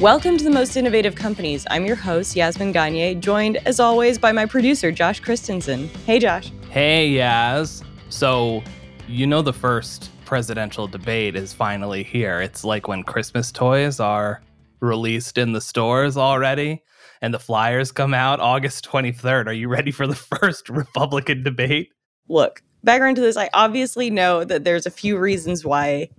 Welcome to the most innovative companies. I'm your host, Yasmin Gagne, joined as always by my producer, Josh Christensen. Hey, Josh. Hey, Yaz. So, you know, the first presidential debate is finally here. It's like when Christmas toys are released in the stores already and the flyers come out August 23rd. Are you ready for the first Republican debate? Look, background to this, I obviously know that there's a few reasons why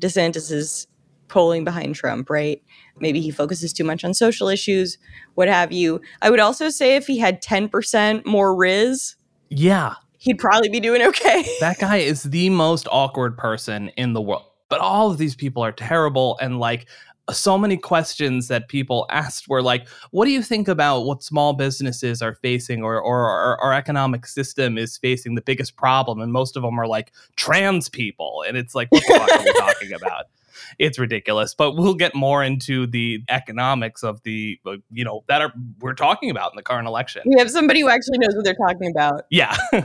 DeSantis is polling behind Trump, right? Maybe he focuses too much on social issues, what have you. I would also say if he had 10% more Riz, yeah, he'd probably be doing okay. that guy is the most awkward person in the world. But all of these people are terrible and like so many questions that people asked were like, what do you think about what small businesses are facing or, or, or our economic system is facing the biggest problem? And most of them are like trans people. And it's like, what the fuck are we talking about? It's ridiculous. But we'll get more into the economics of the, uh, you know, that are we're talking about in the current election. We have somebody who actually knows what they're talking about. Yeah.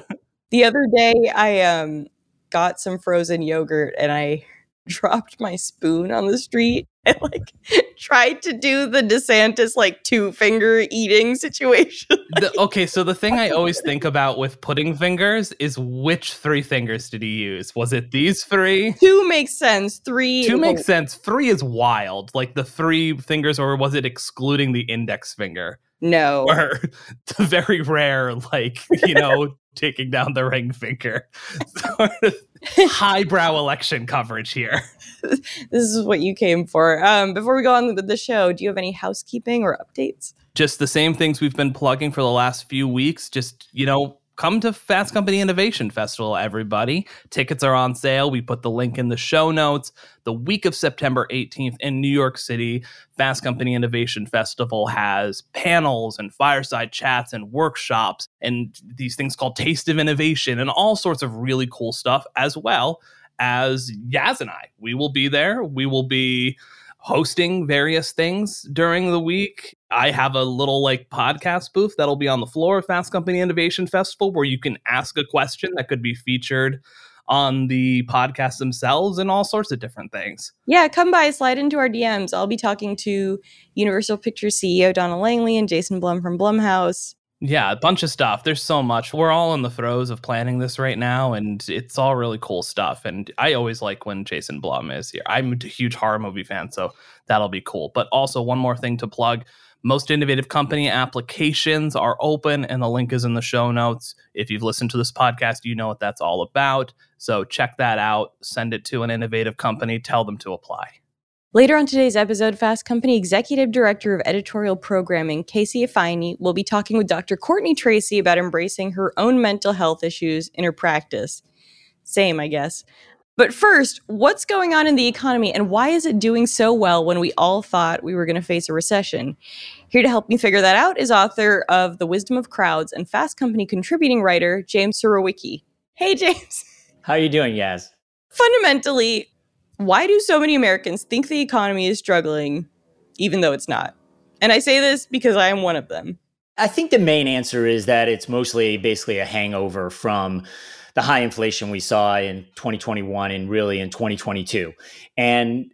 the other day, I um got some frozen yogurt and I dropped my spoon on the street and like tried to do the DeSantis like two finger eating situation. the, okay, so the thing I always think about with pudding fingers is which three fingers did he use? Was it these three? Two makes sense. Three. Two makes sense. Three is wild. Like the three fingers, or was it excluding the index finger? No. Or the very rare, like, you know, taking down the ring finger. highbrow election coverage here. this is what you came for. Um, before we go on with the show, do you have any housekeeping or updates? Just the same things we've been plugging for the last few weeks. Just, you know, come to Fast Company Innovation Festival, everybody. Tickets are on sale. We put the link in the show notes. The week of September 18th in New York City, Fast Company Innovation Festival has panels and fireside chats and workshops and these things called Taste of Innovation and all sorts of really cool stuff, as well as Yaz and I. We will be there. We will be hosting various things during the week. I have a little like podcast booth that'll be on the floor of Fast Company Innovation Festival where you can ask a question that could be featured on the podcast themselves and all sorts of different things. Yeah, come by, slide into our DMs. I'll be talking to Universal Pictures CEO Donna Langley and Jason Blum from Blumhouse. Yeah, a bunch of stuff. There's so much. We're all in the throes of planning this right now, and it's all really cool stuff. And I always like when Jason Blum is here. I'm a huge horror movie fan, so that'll be cool. But also, one more thing to plug most innovative company applications are open, and the link is in the show notes. If you've listened to this podcast, you know what that's all about. So check that out, send it to an innovative company, tell them to apply. Later on today's episode, Fast Company Executive Director of Editorial Programming, KC Ifeanyi, will be talking with Dr. Courtney Tracy about embracing her own mental health issues in her practice. Same, I guess. But first, what's going on in the economy and why is it doing so well when we all thought we were going to face a recession? Here to help me figure that out is author of The Wisdom of Crowds and Fast Company contributing writer James Surowiecki. Hey, James. How are you doing, Yaz? Fundamentally, why do so many Americans think the economy is struggling, even though it's not? And I say this because I am one of them. I think the main answer is that it's mostly basically a hangover from the high inflation we saw in 2021 and really in 2022. And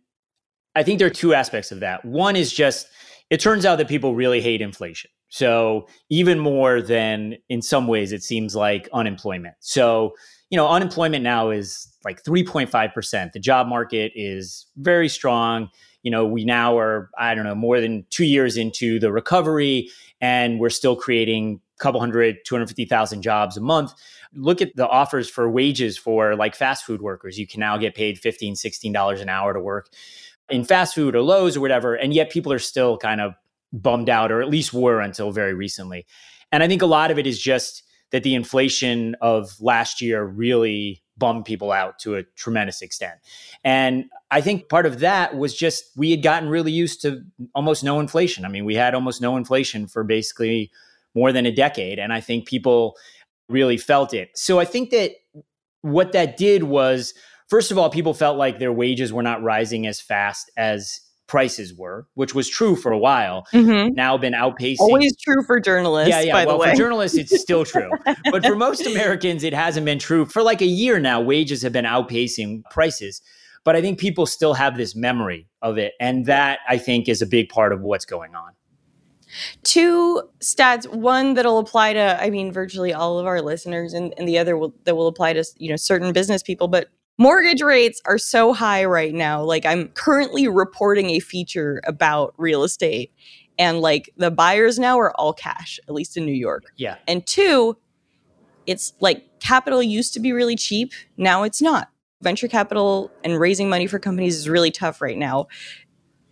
I think there are two aspects of that. One is just it turns out that people really hate inflation. So, even more than in some ways, it seems like unemployment. So, you know, unemployment now is like 3.5%. The job market is very strong. You know, we now are, I don't know, more than two years into the recovery, and we're still creating a couple hundred, 250,000 jobs a month. Look at the offers for wages for like fast food workers. You can now get paid $15, $16 an hour to work in fast food or Lowe's or whatever. And yet people are still kind of bummed out, or at least were until very recently. And I think a lot of it is just, that the inflation of last year really bummed people out to a tremendous extent. And I think part of that was just we had gotten really used to almost no inflation. I mean, we had almost no inflation for basically more than a decade. And I think people really felt it. So I think that what that did was, first of all, people felt like their wages were not rising as fast as prices were, which was true for a while. Mm-hmm. Now been outpacing. Always true for journalists. Yeah, yeah. well, for journalists, it's still true, but for most Americans, it hasn't been true for like a year now. Wages have been outpacing prices. but I think people still have this memory of it. And that I think is a big part of what's going on. Two stats, one that'll apply to, I mean, virtually all of our listeners, and, and the other will, that will apply to, you know, certain business people. But mortgage rates are so high right now. Like I'm currently reporting a feature about real estate and like the buyers now are all cash, at least in New York. Yeah. And two, it's like capital used to be really cheap. Now it's not. Venture capital and raising money for companies is really tough right now.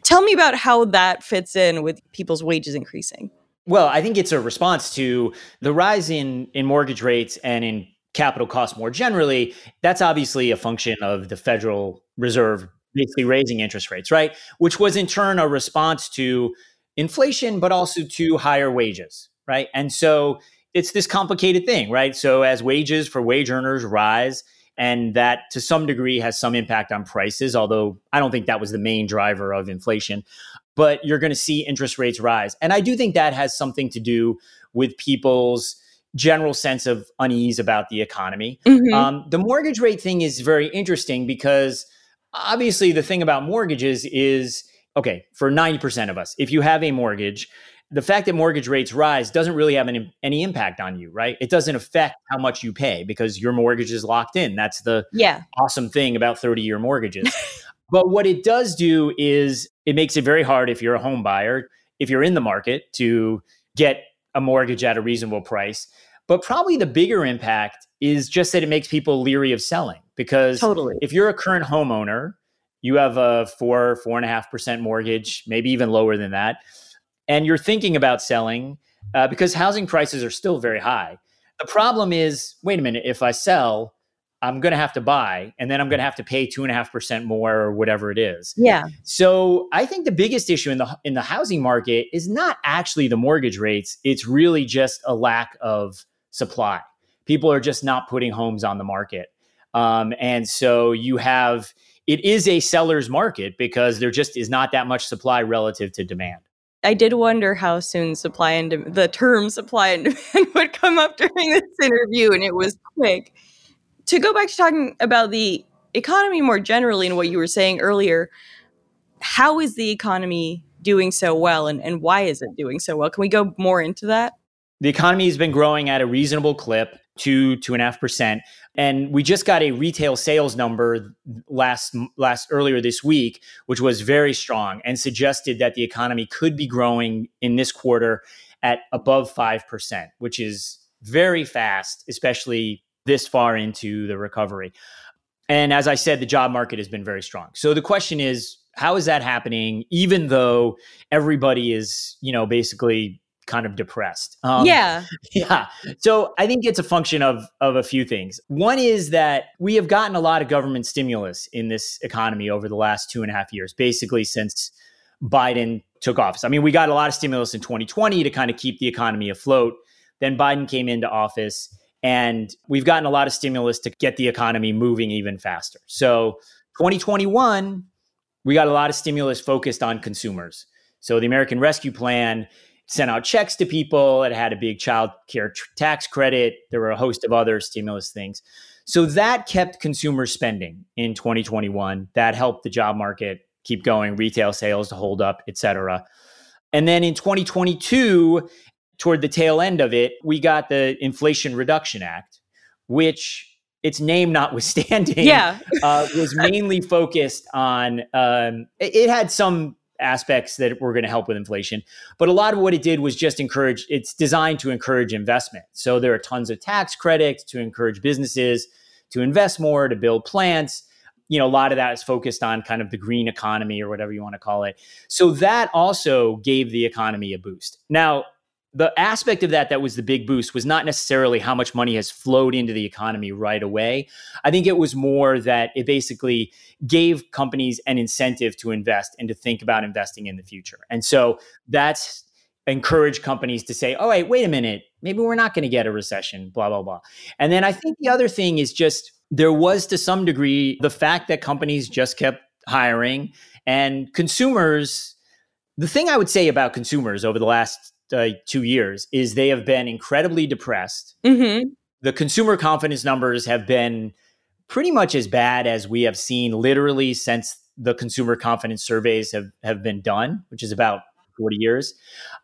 Tell me about how that fits in with people's wages increasing. Well, I think it's a response to the rise in in mortgage rates and in capital costs more generally. That's obviously a function of the Federal Reserve basically raising interest rates, right? Which was in turn a response to inflation, but also to higher wages, right? And so it's this complicated thing, right? So as wages for wage earners rise, and that to some degree has some impact on prices, although I don't think that was the main driver of inflation. But you're going to see interest rates rise. And I do think that has something to do with people's general sense of unease about the economy. Mm-hmm. Um, the mortgage rate thing is very interesting because obviously the thing about mortgages is okay, for 90% of us, if you have a mortgage, the fact that mortgage rates rise doesn't really have any, any impact on you, right? It doesn't affect how much you pay because your mortgage is locked in. That's the yeah. awesome thing about 30 year mortgages. but what it does do is it makes it very hard if you're a home buyer, if you're in the market to get a mortgage at a reasonable price. But probably the bigger impact is just that it makes people leery of selling because totally. if you're a current homeowner, you have a four, four and a half percent mortgage, maybe even lower than that and you're thinking about selling uh, because housing prices are still very high. The problem is, wait a minute, if I sell, I'm going to have to buy, and then I'm going to have to pay two and a half percent more, or whatever it is. Yeah. So I think the biggest issue in the in the housing market is not actually the mortgage rates; it's really just a lack of supply. People are just not putting homes on the market, um, and so you have it is a seller's market because there just is not that much supply relative to demand. I did wonder how soon supply and de- the term supply and demand would come up during this interview, and it was quick. To go back to talking about the economy more generally and what you were saying earlier, how is the economy doing so well and, and why is it doing so well? Can we go more into that? The economy has been growing at a reasonable clip, two, two and a half percent. And we just got a retail sales number last last earlier this week, which was very strong and suggested that the economy could be growing in this quarter at above five percent, which is very fast, especially this far into the recovery. And as I said, the job market has been very strong. So the question is, how is that happening, even though everybody is, you know, basically kind of depressed. Um, yeah. Yeah. So I think it's a function of of a few things. One is that we have gotten a lot of government stimulus in this economy over the last two and a half years, basically since Biden took office. I mean, we got a lot of stimulus in 2020 to kind of keep the economy afloat. Then Biden came into office and we've gotten a lot of stimulus to get the economy moving even faster. So 2021, we got a lot of stimulus focused on consumers. So the American Rescue Plan sent out checks to people. It had a big child care tr- tax credit. There were a host of other stimulus things. So that kept consumer spending in 2021. That helped the job market keep going, retail sales to hold up, et cetera. And then in 2022, toward the tail end of it, we got the Inflation Reduction Act, which its name notwithstanding, yeah. uh, was mainly focused on. Um, it, it, had some aspects that were going to help with inflation. But a lot of what it did was just encourage, it's designed to encourage investment. So there are tons of tax credits to encourage businesses to invest more, to build plants. You know, a lot of that is focused on kind of the green economy or whatever you want to call it. So that also gave the economy a boost. Now, the aspect of that that was the big boost was not necessarily how much money has flowed into the economy right away. I think it was more that it basically gave companies an incentive to invest and to think about investing in the future. And so that's encouraged companies to say, oh, wait, wait a minute, maybe we're not going to get a recession, blah, blah, blah. And then I think the other thing is just there was to some degree the fact that companies just kept hiring and consumers. The thing I would say about consumers over the last uh, two years is they have been incredibly depressed. Mm-hmm. The consumer confidence numbers have been pretty much as bad as we have seen literally since the consumer confidence surveys have, have been done, which is about 40 years.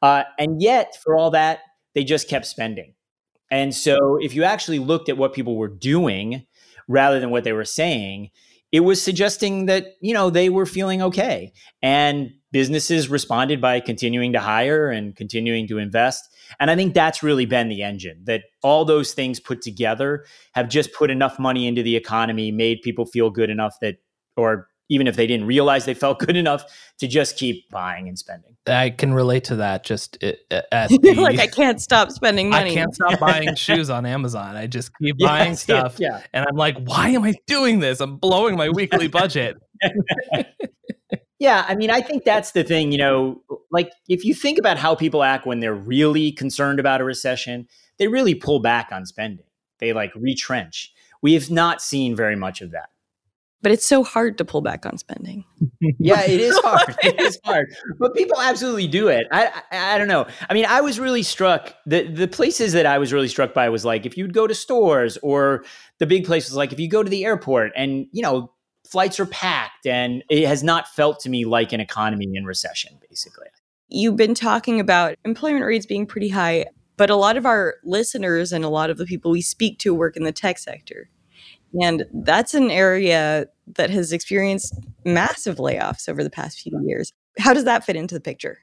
Uh, and yet, for all that, they just kept spending. And so, if you actually looked at what people were doing rather than what they were saying, it was suggesting that, you know, they were feeling okay. And businesses responded by continuing to hire and continuing to invest. And I think that's really been the engine that all those things put together have just put enough money into the economy, made people feel good enough that, or even if they didn't realize they felt good enough to just keep buying and spending. I can relate to that. Just uh, at the, like I can't stop spending money. I can't stop buying shoes on Amazon. I just keep buying yes, stuff, yeah. and I'm like, why am I doing this? I'm blowing my weekly budget. yeah, I mean, I think that's the thing. You know, like if you think about how people act when they're really concerned about a recession, they really pull back on spending. They like retrench. We have not seen very much of that but it's so hard to pull back on spending. yeah, it is hard. it is hard, but people absolutely do it. I, I, I don't know. I mean, I was really struck. the The places that I was really struck by was like if you'd go to stores or the big places, like if you go to the airport and you know flights are packed, and it has not felt to me like an economy in recession. Basically, you've been talking about employment rates being pretty high, but a lot of our listeners and a lot of the people we speak to work in the tech sector. And that's an area that has experienced massive layoffs over the past few years. How does that fit into the picture?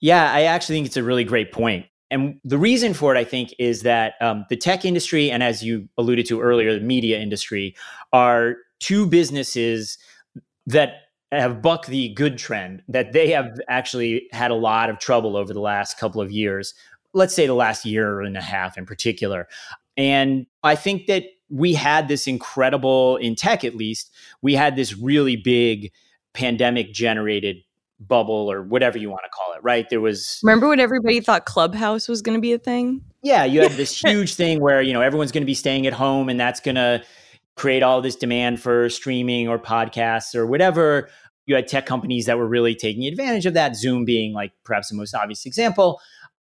Yeah, I actually think it's a really great point. And the reason for it, I think, is that um, the tech industry and, as you alluded to earlier, the media industry are two businesses that have bucked the good trend, that they have actually had a lot of trouble over the last couple of years. Let's say the last year and a half in particular. And I think that we had this incredible, in tech at least, we had this really big pandemic generated bubble or whatever you want to call it, right? There was. Remember when everybody thought Clubhouse was going to be a thing? Yeah, you had this huge thing where, you know, everyone's going to be staying at home and that's going to create all this demand for streaming or podcasts or whatever. You had tech companies that were really taking advantage of that, Zoom being like perhaps the most obvious example.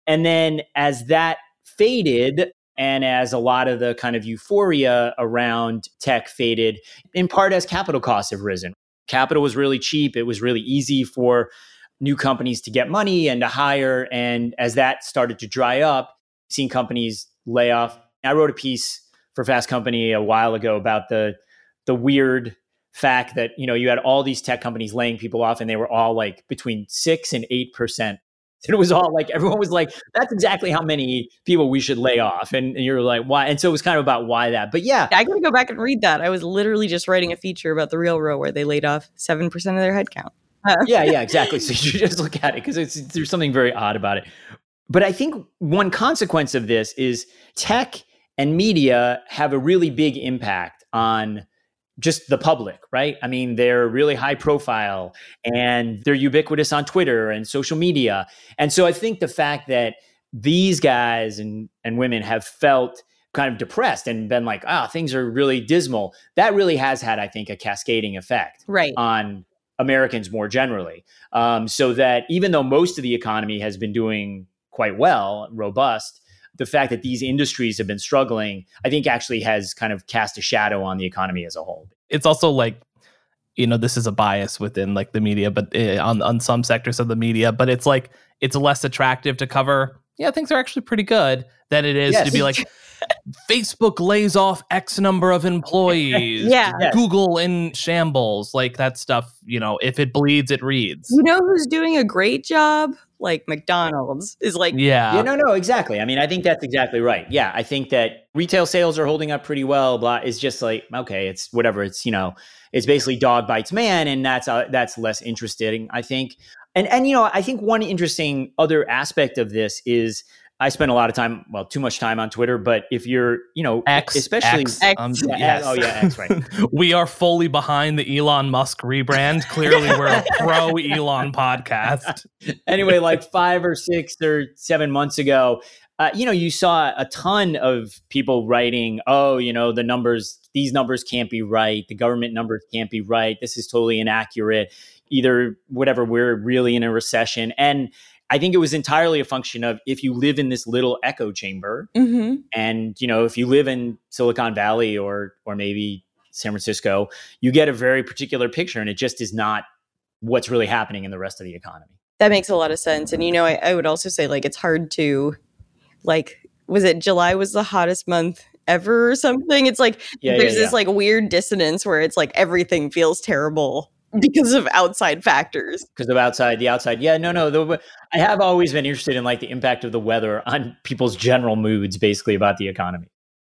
And then as that faded, and as a lot of the kind of euphoria around tech faded, in part as capital costs have risen. Capital was really cheap. It was really easy for new companies to get money and to hire. And as that started to dry up, seeing companies lay off. I wrote a piece for Fast Company a while ago about the the weird fact that you know you had all these tech companies laying people off and they were all like between 6 and 8% it was all like everyone was like, "That's exactly how many people we should lay off," and, and you're like, "Why?" And so it was kind of about why that. But yeah, I gotta go back and read that. I was literally just writing a feature about the RealReal where they laid off seven percent of their headcount. yeah, yeah, exactly. So you just look at it because there's something very odd about it. But I think one consequence of this is tech and media have a really big impact on just the public, right? I mean, they're really high profile and they're ubiquitous on Twitter and social media. And so I think the fact that these guys and, and women have felt kind of depressed and been like, ah, oh, things are really dismal, that really has had, I think, a cascading effect right. on Americans more generally. Um, so that even though most of the economy has been doing quite well, robust, the fact that these industries have been struggling, I think actually has kind of cast a shadow on the economy as a whole. It's also like, you know, this is a bias within like the media, but uh, on on some sectors of the media, but it's like it's less attractive to cover. Yeah, things are actually pretty good than it is yes. to be like Facebook lays off X number of employees. yeah. Google in shambles. Like that stuff, you know, if it bleeds, it reads. You know who's doing a great job? Like McDonald's is like Yeah. Yeah, no, no, exactly. I mean, I think that's exactly right. Yeah. I think that retail sales are holding up pretty well. Blah. It's just like, okay, it's whatever. It's, you know, it's basically dog bites man, and that's uh, that's less interesting, I think. And and you know, I think one interesting other aspect of this is I spend a lot of time, well, too much time on Twitter. But if you're, you know, X, especially, X, X. Um, yes. oh yeah, X, right. we are fully behind the Elon Musk rebrand. Clearly, we're a pro Elon podcast. anyway, like five or six or seven months ago, uh, you know, you saw a ton of people writing, "Oh, you know, the numbers, these numbers can't be right. The government numbers can't be right. This is totally inaccurate. Either whatever, we're really in a recession." And I think it was entirely a function of if you live in this little echo chamber, mm-hmm. and you know if you live in Silicon Valley or or maybe San Francisco, you get a very particular picture, and it just is not what's really happening in the rest of the economy. That makes a lot of sense. And you know, I, I would also say like it's hard to like was it July was the hottest month ever or something? It's like Yeah, there's yeah, this yeah. like weird dissonance where it's like everything feels terrible because of outside factors. because of outside the outside yeah no no the, i have always been interested in like the impact of the weather on people's general moods basically about the economy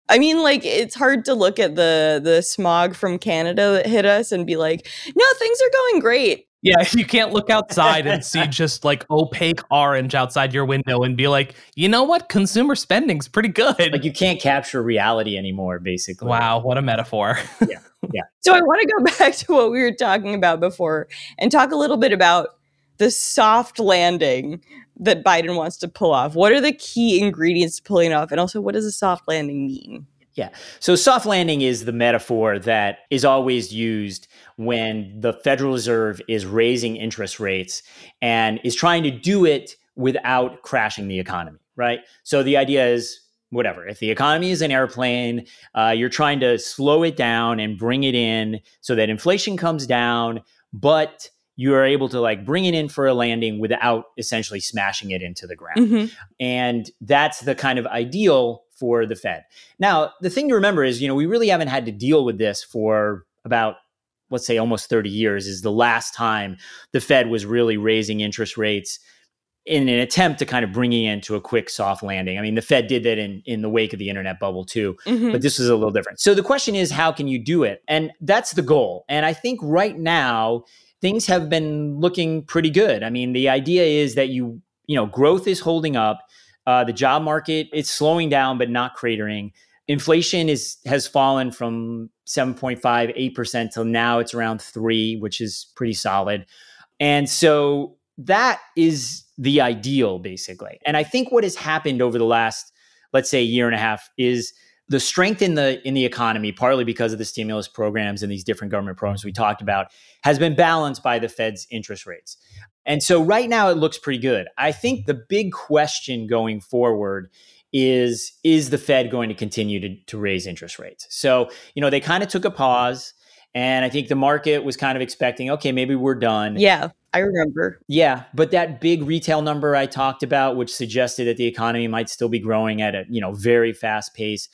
I mean, like it's hard to look at the the smog from Canada that hit us and be like, no, things are going great. Yeah, you can't look outside and see just like opaque orange outside your window and be like, you know what? Consumer spending's pretty good. like you can't capture reality anymore basically wow, what a metaphor. Yeah. Yeah. So I want to go back to what we were talking about before and talk a little bit about the soft landing that Biden wants to pull off. What are the key ingredients to pulling it off? And also, what does a soft landing mean? Yeah. So soft landing is the metaphor that is always used when the Federal Reserve is raising interest rates and is trying to do it without crashing the economy, right? So the idea is whatever. If the economy is an airplane, uh, you're trying to slow it down and bring it in so that inflation comes down, but you are able to like bring it in for a landing without essentially smashing it into the ground. Mhm. And that's the kind of ideal for the Fed. Now, the thing to remember is, you know, we really haven't had to deal with this for about, let's say, almost 30 years, is the last time the Fed was really raising interest rates in an attempt to kind of bring it into a quick soft landing. I mean, the Fed did that in, in the wake of the internet bubble too Mhm. but this is a little different. So the question is, how can you do it? And that's the goal. And I think right now things have been looking pretty good. I mean, the idea is that you, you know, growth is holding up. Uh, the job market it's slowing down, but not cratering. Inflation is has fallen from 7.5, 8% till now it's around three, which is pretty solid. And so that is the ideal, basically. And I think what has happened over the last, let's say, year and a half is the strength in the in the economy, partly because of the stimulus programs and these different government programs we talked about, has been balanced by the Fed's interest rates. And so right now it looks pretty good. I think the big question going forward is is the Fed going to continue to, to raise interest rates? So, you know, they kind of took a pause and I think the market was kind of expecting, okay, maybe we're done. Yeah, I remember. Yeah, but that big retail number I talked about, which suggested that the economy might still be growing at a you know very fast pace,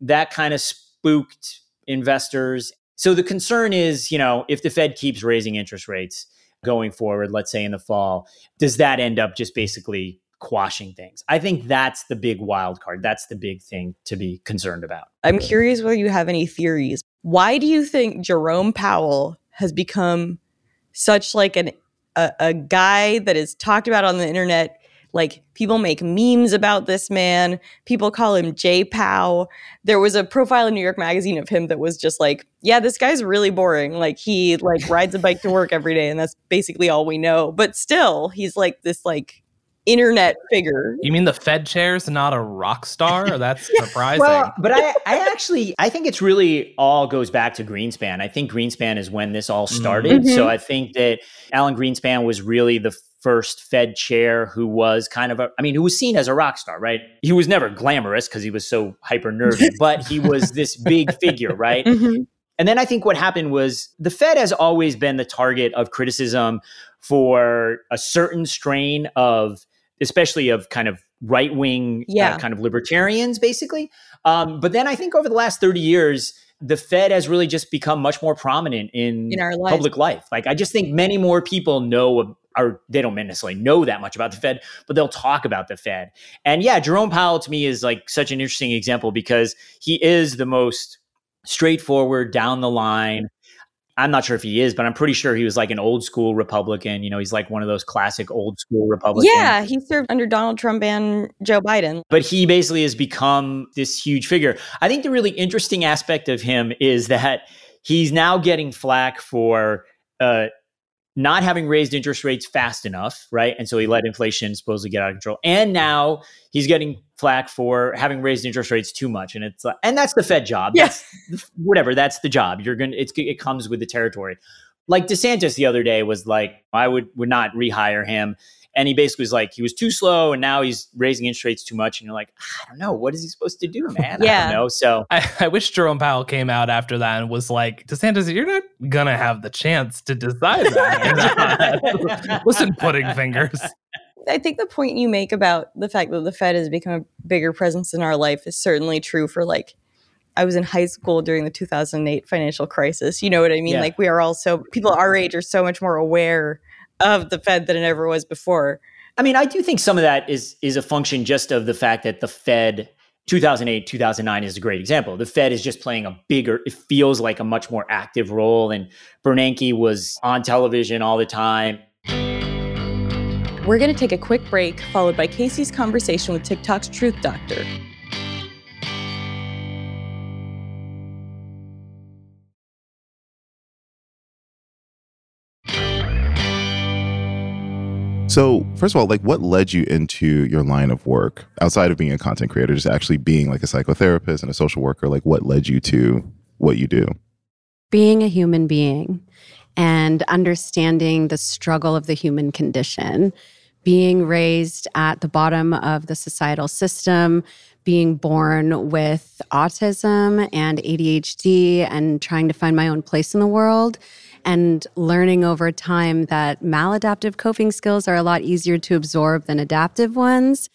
that kind of spooked investors. So the concern is, you know, if the Fed keeps raising interest rates going forward, let's say in the fall, does that end up just basically quashing things? I think that's the big wild card. That's the big thing to be concerned about. I'm curious whether you have any theories. Why do you think Jerome Powell has become such like an a, a guy that is talked about on the internet? Like people make memes about this man. People call him J Pow. There was a profile in New York Magazine of him that was just like, yeah, this guy's really boring. Like he like rides a bike to work every day, and that's basically all we know. But still, he's like this like internet figure. You mean the Fed chair's not a rock star? That's surprising. Well, but I, I actually, I think it's really all goes back to Greenspan. I think Greenspan is when this all started. Mhm. So I think that Alan Greenspan was really the first Fed chair who was kind of a, I mean, who was seen as a rock star, right? He was never glamorous because he was so hyper nerdy, but he was this big figure, right? Mhm. And then I think what happened was the Fed has always been the target of criticism for a certain strain of, especially of kind of right wing, Yeah. kind of libertarians, basically. Um, but then I think over the last 30 years, the Fed has really just become much more prominent in, In our lives. public life. Like I just think many more people know or they don't necessarily know that much about the Fed, but they'll talk about the Fed. And yeah, Jerome Powell to me is like such an interesting example because he is the most straightforward, down the line. I'm not sure if he is, but I'm pretty sure he was like an old school Republican. You know, he's like one of those classic old school Republicans. Yeah, he served under Donald Trump and Joe Biden. But he basically has become this huge figure. I think the really interesting aspect of him is that he's now getting flack for uh, not having raised interest rates fast enough, right? And so he let inflation supposedly get out of control. And now he's getting flack for having raised interest rates too much. And it's like, and that's the Fed job. Yeah. That's whatever. That's the job. You're gonna. It's it comes with the territory. Like DeSantis the other day was like, I would would not rehire him. And he basically was like, he was too slow, and now he's raising interest rates too much. And you're like, ah, I don't know, what is he supposed to do, man? Yeah. I don't know. So I, I wish Jerome Powell came out after that and was like, DeSantis, you're not gonna have the chance to decide that. Listen, pudding fingers. I think the point you make about the fact that the Fed has become a bigger presence in our life is certainly true for like I was in high school during the 2008 financial crisis. You know what I mean? Yeah. Like we are all so people our age are so much more aware of the Fed than it ever was before. I mean, I do think some of that is is a function just of the fact that the Fed 2008, 2009 is a great example. The Fed is just playing a bigger, it feels like a much more active role. And Bernanke was on television all the time. We're going to take a quick break, followed by Casey's conversation with TikTok's Truth Doctor. So, first of all, like what led you into your line of work outside of being a content creator, just actually being like a psychotherapist and a social worker? Like, what led you to what you do? being a human being and understanding the struggle of the human condition, being raised at the bottom of the societal system, being born with autism and ADHD, and trying to find my own place in the world. And learning over time that maladaptive coping skills are a lot easier to absorb than adaptive ones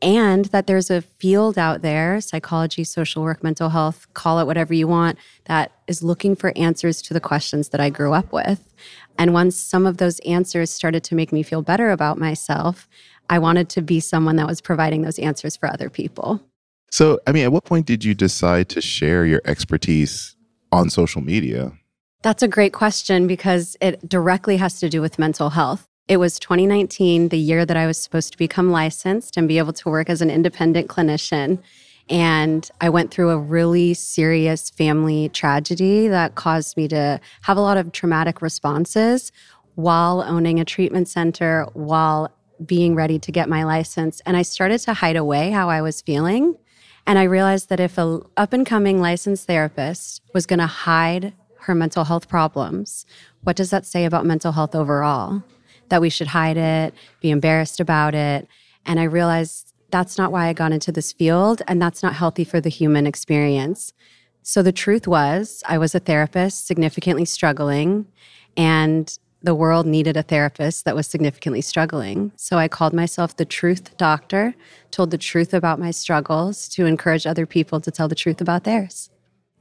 and that there's a field out there psychology, social work, mental health, call it whatever you want that is looking for answers to the questions that I grew up with. And once some of those answers started to make me feel better about myself, I wanted to be someone that was providing those answers for other people. So, I mean, at what point did you decide to share your expertise on social media? That's a great question because it directly has to do with mental health. It was 2019, the year that I was supposed to become licensed and be able to work as an independent clinician. And I went through a really serious family tragedy that caused me to have a lot of traumatic responses while owning a treatment center, while being ready to get my license. And I started to hide away how I was feeling. And I realized that if a up and coming licensed therapist was going to hide her mental health problems, what does that say about mental health overall? That we should hide it, be embarrassed about it. And I realized that's not why I got into this field, and that's not healthy for the human experience. So the truth was, I was a therapist significantly struggling, and the world needed a therapist that was significantly struggling. So I called myself the truth doctor, told the truth about my struggles to encourage other people to tell the truth about theirs.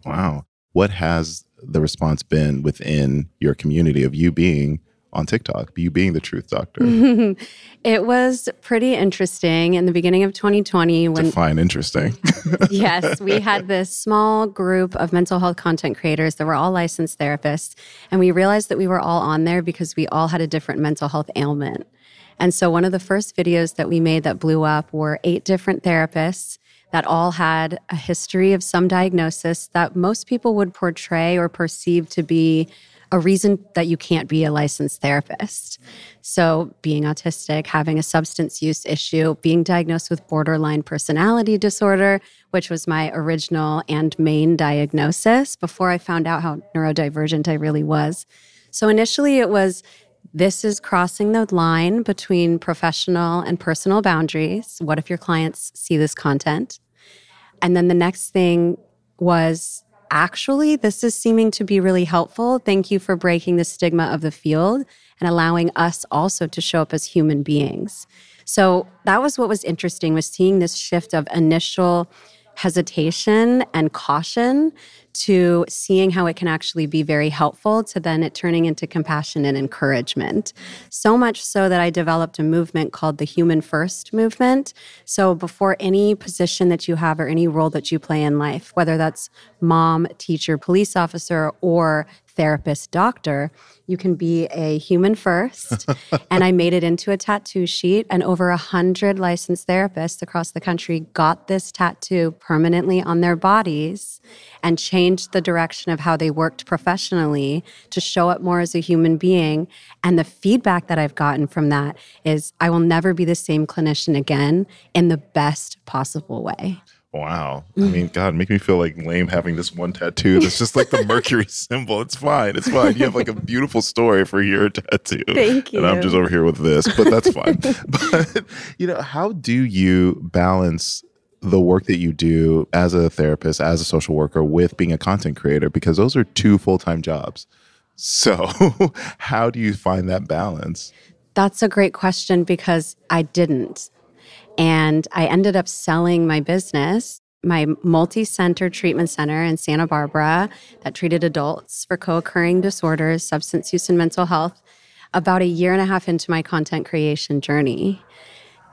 Wow. What has the response been within your community of you being on TikTok, you being the truth doctor? it was pretty interesting in the beginning of 2020 when Define interesting. yes, we had this small group of mental health content creators that were all licensed therapists. And we realized that we were all on there because we all had a different mental health ailment. And so one of the first videos that we made that blew up were eight different therapists that all had a history of some diagnosis that most people would portray or perceive to be a reason that you can't be a licensed therapist. So, being autistic, having a substance use issue, being diagnosed with borderline personality disorder, which was my original and main diagnosis before I found out how neurodivergent I really was. So, initially, it was this is crossing the line between professional and personal boundaries. What if your clients see this content? And then the next thing was actually, this is seeming to be really helpful. Thank you for breaking the stigma of the field and allowing us also to show up as human beings. So that was what was interesting was seeing this shift of initial hesitation and caution to seeing how it can actually be very helpful to then it turning into compassion and encouragement. So much so that I developed a movement called the Human First movement. So before any position that you have or any role that you play in life, whether that's mom, teacher, police officer, or therapist, doctor, you can be a human first. and I made it into a tattoo sheet, and over a hundred licensed therapists across the country got this tattoo permanently on their bodies and changed the direction of how they worked professionally to show up more as a human being. And the feedback that I've gotten from that is I will never be the same clinician again in the best possible way. Wow. I mm. mean, God, make me feel like lame having this one tattoo that's just like the Mercury symbol. It's fine. It's fine. You have like a beautiful story for your tattoo. Thank you. And I'm just over here with this, but that's fine. but, you know, how do you balance the work that you do as a therapist, as a social worker, with being a content creator? Because those are two full time jobs. So, how do you find that balance? That's a great question because I didn't. And I ended up selling my business, my multi center treatment center in Santa Barbara that treated adults for co occurring disorders, substance use, and mental health, about a year and a half into my content creation journey.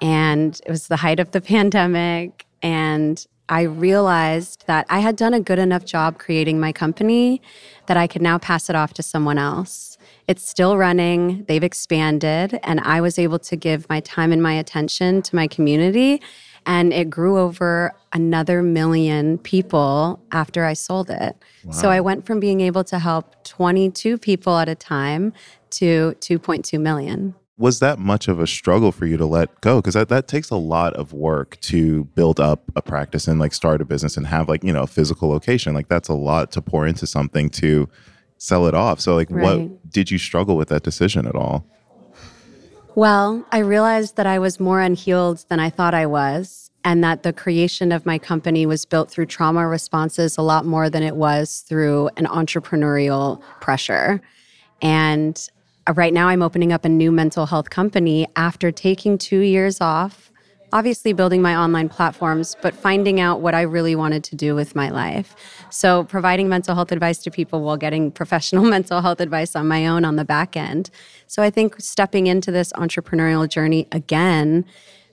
And it was the height of the pandemic. And I realized that I had done a good enough job creating my company that I could now pass it off to someone else. It's still running, they've expanded, and I was able to give my time and my attention to my community. And it grew over another million people after I sold it. Wow. So I went from being able to help 22 people at a time to 2.2 million was that much of a struggle for you to let go because that, that takes a lot of work to build up a practice and like start a business and have like you know a physical location like that's a lot to pour into something to sell it off. So like right. what did you struggle with that decision at all? Well i realized that i was more unhealed than i thought i was and that the creation of my company was built through trauma responses a lot more than it was through an entrepreneurial pressure. And uh, right now, I'm opening up a new mental health company after taking two years off, obviously building my online platforms, but finding out what I really wanted to do with my life. So, providing mental health advice to people while getting professional mental health advice on my own on the back end. So, I think stepping into this entrepreneurial journey again.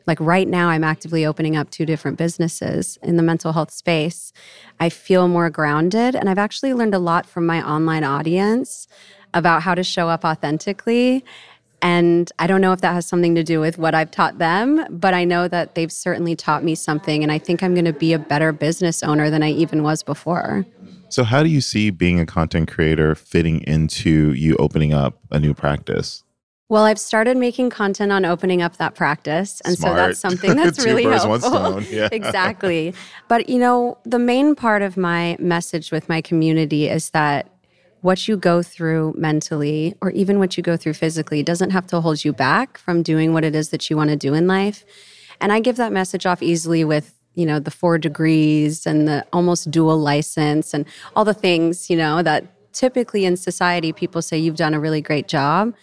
Like right now, I'm actively opening up two different businesses in the mental health space. I feel more grounded, and I've actually learned a lot from my online audience about how to show up authentically. And I don't know if that has something to do with what I've taught them, but I know that they've certainly taught me something. And I think I'm going to be a better business owner than I even was before. So, how do you see being a content creator fitting into you opening up a new practice? Well, I've started making content on opening up that practice. And Smart. so that's something that's really helpful. Yeah. exactly. But, you know, the main part of my message with my community is that what you go through mentally or even what you go through physically doesn't have to hold you back from doing what it is that you want to do in life. And I give that message off easily with, you know, the four degrees and the almost dual license and all the things, you know, that typically in society people say you've done a really great job.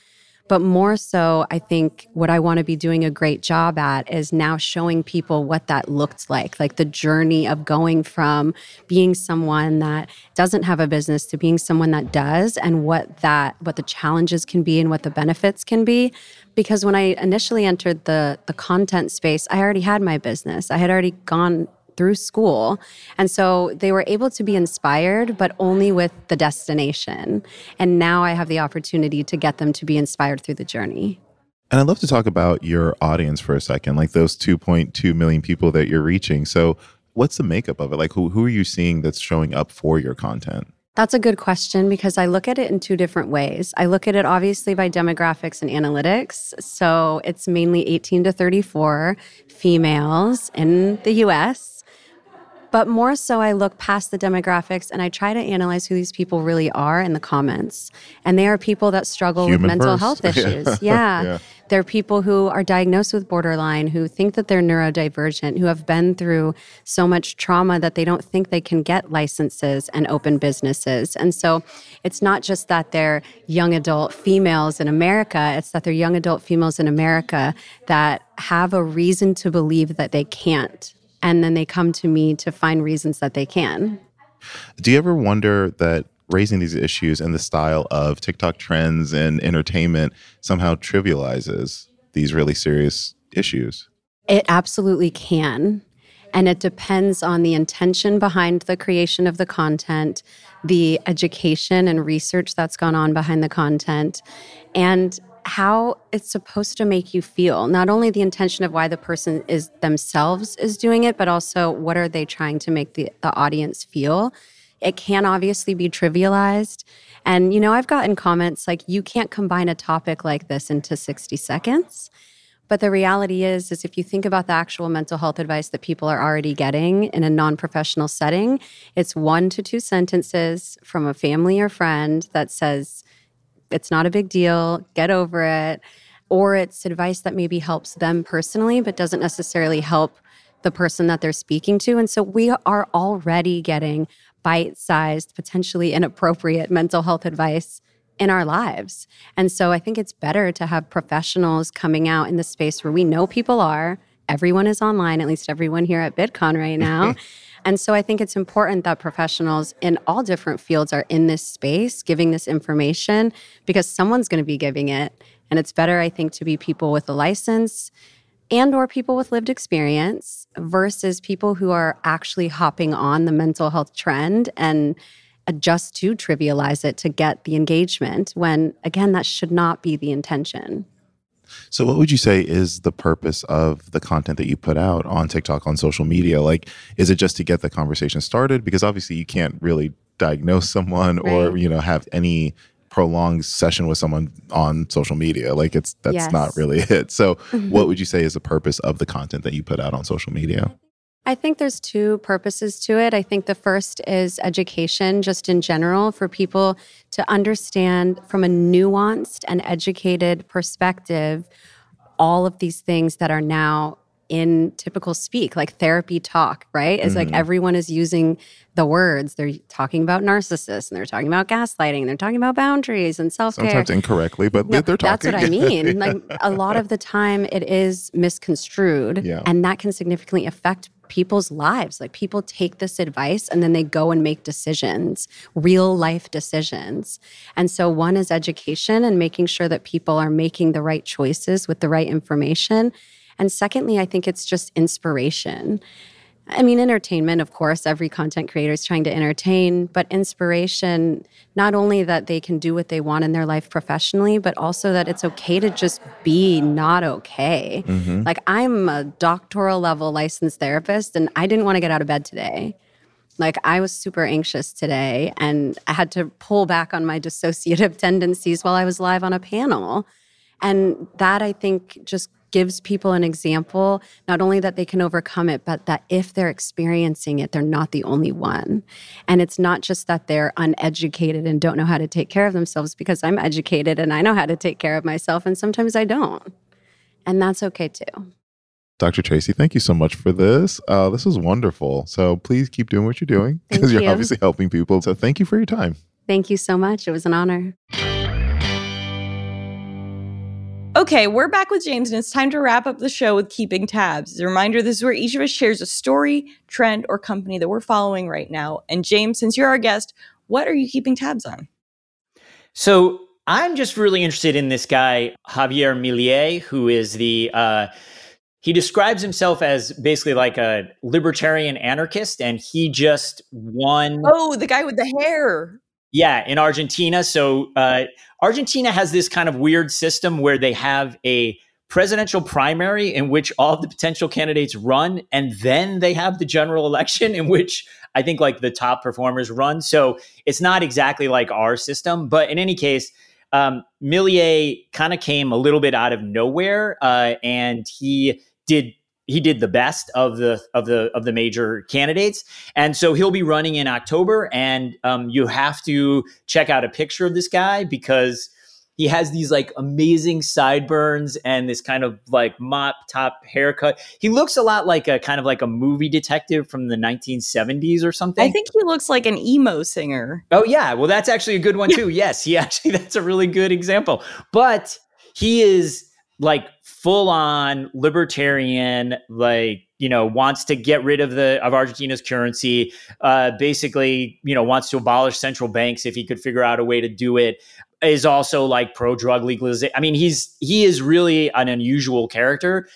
But more so, I think what I want to be doing a great job at is now showing people what that looked like, like the journey of going from being someone that doesn't have a business to being someone that does and what that what the challenges can be and what the benefits can be because when I initially entered the the content space, I already had my business. I had already gone through school. And so they were able to be inspired, but only with the destination. And now I have the opportunity to get them to be inspired through the journey. And I'd love to talk about your audience for a second, like those 2.2 million people that you're reaching. So, what's the makeup of it? Like, who, who are you seeing that's showing up for your content? That's a good question because I look at it in two different ways. I look at it obviously by demographics and analytics. So it's mainly 18 to 34 females in the US. But more so, I look past the demographics and I try to analyze who these people really are in the comments. And they are people that struggle Human with mental first. health issues. yeah. yeah. They're people who are diagnosed with borderline, who think that they're neurodivergent, who have been through so much trauma that they don't think they can get licenses and open businesses. And so it's not just that they're young adult females in America, it's that they're young adult females in America that have a reason to believe that they can't and then they come to me to find reasons that they can. Do you ever wonder that raising these issues and the style of TikTok trends and entertainment somehow trivializes these really serious issues? It absolutely can. And it depends on the intention behind the creation of the content, the education and research that's gone on behind the content, and how it's supposed to make you feel. Not only the intention of why the person is themselves is doing it but also what are they trying to make the, the audience feel. It can obviously be trivialized. And you know i've gotten comments like you can't combine a topic like this into 60 seconds. But the reality is is if you think about the actual mental health advice that people are already getting in a non-professional setting, it's one to two sentences from a family or friend that says it's not a big deal, get over it, or it's advice that maybe helps them personally but doesn't necessarily help the person that they're speaking to. And so we are already getting bite-sized, potentially inappropriate mental health advice in our lives. And so I think it's better to have professionals coming out in the space where we know people are. Everyone is online, at least everyone here at VidCon right now. and so I think it's important that professionals in all different fields are in this space giving this information because someone's going to be giving it. And it's better, I think, to be people with a license and or people with lived experience versus people who are actually hopping on the mental health trend and just to trivialize it to get the engagement when again that should not be the intention so what would you say is the purpose of the content that you put out on TikTok on social media? Like is it just to get the conversation started? Because obviously you can't really diagnose someone right. or you know have any prolonged session with someone on social media. Like it's that's yes. not really it. So what would you say is the purpose of the content that you put out on social media I think there's two purposes to it. I think the first is education, just in general, for people to understand from a nuanced and educated perspective all of these things that are now in typical speak, like therapy talk, right? It's mm-hmm. like everyone is using the words. They're talking about narcissists and they're talking about gaslighting and they're talking about boundaries and self care. Sometimes incorrectly, but no, they're talking. That's what I mean. like a lot of the time it is misconstrued yeah. and that can significantly affect people's lives. Like people take this advice and then they go and make decisions, real life decisions. And so one is education and making sure that people are making the right choices with the right information. And secondly, I think it's just inspiration. I mean, entertainment, of course, every content creator is trying to entertain, but inspiration, not only that they can do what they want in their life professionally, but also that it's okay to just be not okay. Mm-hmm. Like, I'm a doctoral level licensed therapist, and I didn't want to get out of bed today. Like, I was super anxious today, and I had to pull back on my dissociative tendencies while I was live on a panel. And that I think just gives people an example, not only that they can overcome it, but that if they're experiencing it, they're not the only one. And it's not just that they're uneducated and don't know how to take care of themselves, because I'm educated and I know how to take care of myself, and sometimes I don't. And that's okay too. Dr. Tracy, thank you so much for this. Uh, this was wonderful. So please keep doing what you're doing because you're obviously helping people. So thank you for your time. Thank you so much. It was an honor. Okay, we're back with James, and it's time to wrap up the show with keeping tabs. As a reminder, this is where each of us shares a story, trend, or company that we're following right now. And James, since you're our guest, what are you keeping tabs on? So I'm just really interested in this guy, Javier Milei, who is the uh, he describes himself as basically like a libertarian anarchist, and he just won. Oh, the guy with the hair. Yeah, in Argentina. So uh, Argentina has this kind of weird system where they have a presidential primary in which all the potential candidates run, and then they have the general election in which I think like the top performers run. So it's not exactly like our system, but in any case, um, Milei kind of came a little bit out of nowhere, uh, and he did he did the best of the of the of the major candidates, and so he'll be running in October. And um, you have to check out a picture of this guy because he has these like amazing sideburns and this kind of like mop top haircut. He looks a lot like a kind of like a movie detective from the 1970s or something. I think he looks like an emo singer. Oh yeah, well that's actually a good one too. yes, he actually that's a really good example. But he is like full on libertarian, like you know wants to get rid of the of Argentina's currency. Uh, basically, you know wants to abolish central banks if he could figure out a way to do it. Is also like pro drug legalization. I mean, he's he is really an unusual character.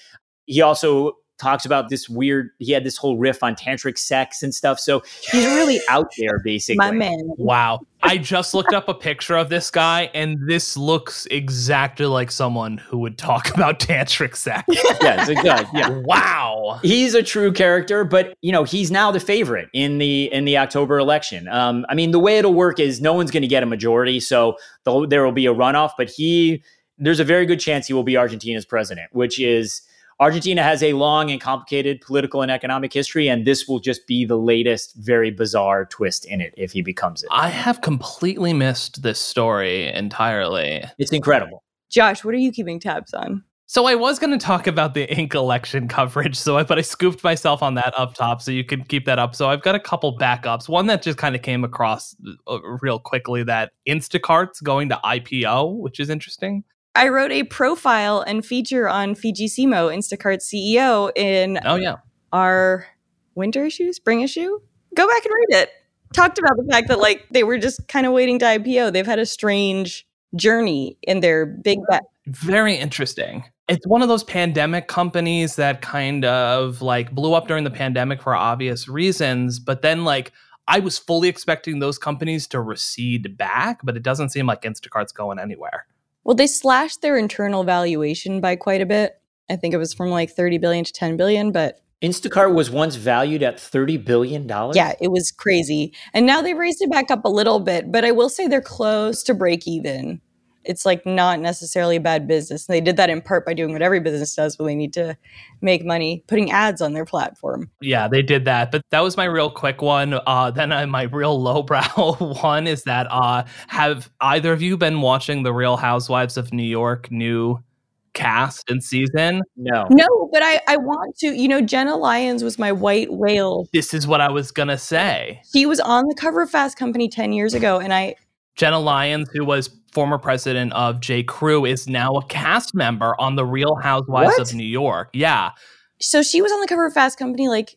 He also talks about this weird he had this whole riff on tantric sex and stuff. So he's really out there basically. My man. Wow. I just looked up a picture of this guy and this looks exactly like someone who would talk about tantric sex. Yeah it's a yeah. Wow. He's a true character but you know he's now the favorite in the in the october election. Um i mean the way it'll work is no one's going to get a majority so there will be a runoff but he there's a very good chance he will be Argentina's president, which is Argentina has a long and complicated political and economic history, and this will just be the latest very bizarre twist in it if he becomes it. I have completely missed this story entirely. It's incredible. Josh, what are you keeping tabs on? So I was going to talk about the ink election coverage, so I, but I scooped myself on that up top, so you can keep that up. So I've got a couple backups. One that just kind of came across uh, real quickly that Instacart's going to IPO, which is interesting. I wrote a profile and feature on Fidji Simo, Instacart's CEO, in Oh yeah, our winter issue, spring issue. Go back and read it. Talked about the fact that like they were just kind of waiting to IPO. They've had a strange journey in their big bet. very interesting. It's one of those pandemic companies that kind of like blew up during the pandemic for obvious reasons, but then like I was fully expecting those companies to recede back, but it doesn't seem like Instacart's going anywhere. Well, they slashed their internal valuation by quite a bit. I think it was from like 30 billion to 10 billion, but Instacart was once valued at $30 billion. yeah, it was crazy. And now they've raised it back up a little bit, but I will say they're close to break even. It's like not necessarily a bad business. And they did that in part by doing what every business does when they need to make money, putting ads on their platform. Yeah, they did that. But that was my real quick one. Uh, then uh, my real lowbrow one is that uh, have either of you been watching The Real Housewives of New York new cast and season? No. No, but I, I want to. You know, Jenna Lyons was my white whale. This is what I was going to say. She was on the cover of Fast Company 10 years ago, and I Jenna Lyons, who was former president of J. Crew, is now a cast member on The Real Housewives What? of New York. Yeah, so she was on the cover of Fast Company like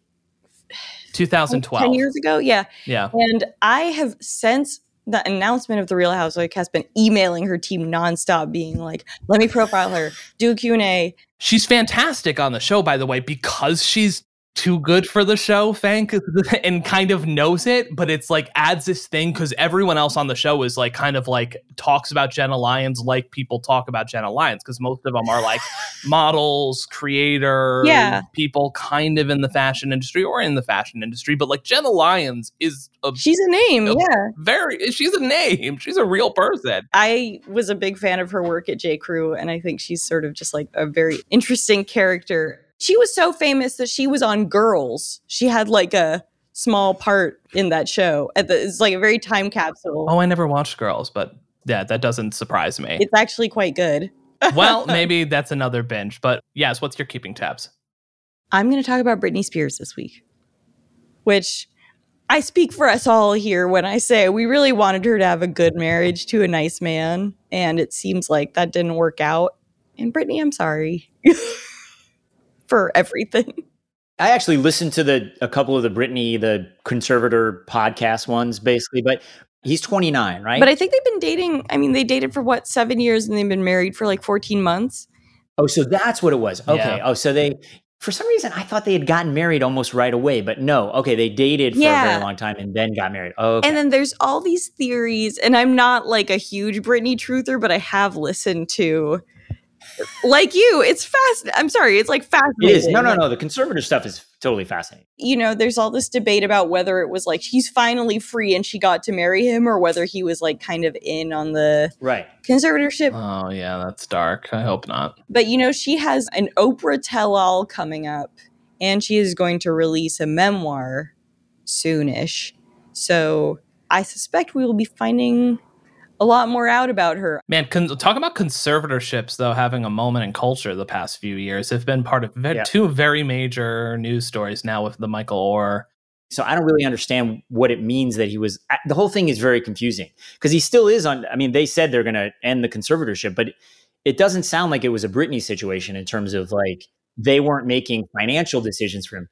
2012. 10 years ago. Yeah. Yeah. And I have since the announcement of the Real Housewife has been emailing her team nonstop, being like, "Let me profile her, do a Q and A." She's fantastic on the show, by the way, because she's too good for the show, Fank, and kind of knows it, but it's like adds this thing because everyone else on the show is like kind of like talks about Jenna Lyons like people talk about Jenna Lyons because most of them are like models, creators, Yeah. people kind of in the fashion industry or in the fashion industry, but like Jenna Lyons is a She's a name, Oh. yeah. very she's a name, she's a real person. I was a big fan of her work at J. Crew, and I think she's sort of just like a very interesting character. She was so famous that she was on Girls. She had like a small part in that show. At the, it's like a very time capsule. Oh, I never watched Girls, but yeah, that doesn't surprise me. It's actually quite good. well, maybe that's another binge, but yes, what's your keeping tabs? I'm going to talk about Britney Spears this week, which I speak for us all here when I say we really wanted her to have a good marriage to a nice man, and it seems like that didn't work out. And Britney, I'm sorry for everything. I actually listened to the a couple of the Britney, the conservator podcast ones, basically, but he's 29, right? But I think they've been dating. I mean, they dated for what, seven years, and they've been married for like 14 months. oh, so that's what it was. Okay. Yeah. Oh, so they for some reason I thought they had gotten married almost right away, but no. Okay, they dated for a very long time and then got married. Oh, okay. And then there's all these theories, and I'm not like a huge Britney truther, but I have listened to, like you, it's fast. I'm sorry, it's like it fascinating. is. No, no, no. The conservative stuff is totally fascinating. You know, there's all this debate about whether it was like she's finally free and she got to marry him, or whether he was like kind of in on the Right. conservatorship. Oh, yeah, that's dark. I hope not. But you know, she has an Oprah tell all coming up, and she is going to release a memoir soonish. So I suspect we will be finding a lot more out about her. Man, con- talk about conservatorships, though, having a moment in culture the past few years have been part of ve- Yeah. two very major news stories now with the Michael Oher. So I don't really understand what it means that he was. The whole thing is very confusing because he still is on. I mean, they said they're going to end the conservatorship, but it doesn't sound like it was a Britney situation in terms of like they weren't making financial decisions for him.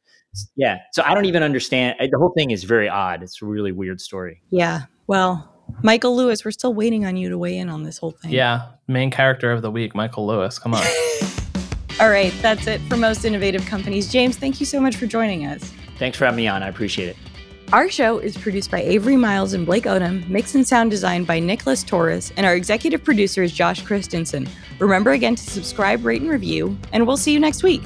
Yeah. So I don't even understand. The whole thing is very odd. It's a really weird story. Yeah. Well, Michael Lewis, we're still waiting on you to weigh in on this whole thing. Yeah, main character of the week, Michael Lewis. Come on. All right. That's it for most innovative companies. James, thank you so much for joining us. Thanks for having me on. I appreciate it. Our show is produced by Avery Miles and Blake Odom, mix and sound designed by Nicholas Torres, and our executive producer is Josh Christensen. Remember again to subscribe, rate, and review, and we'll see you next week.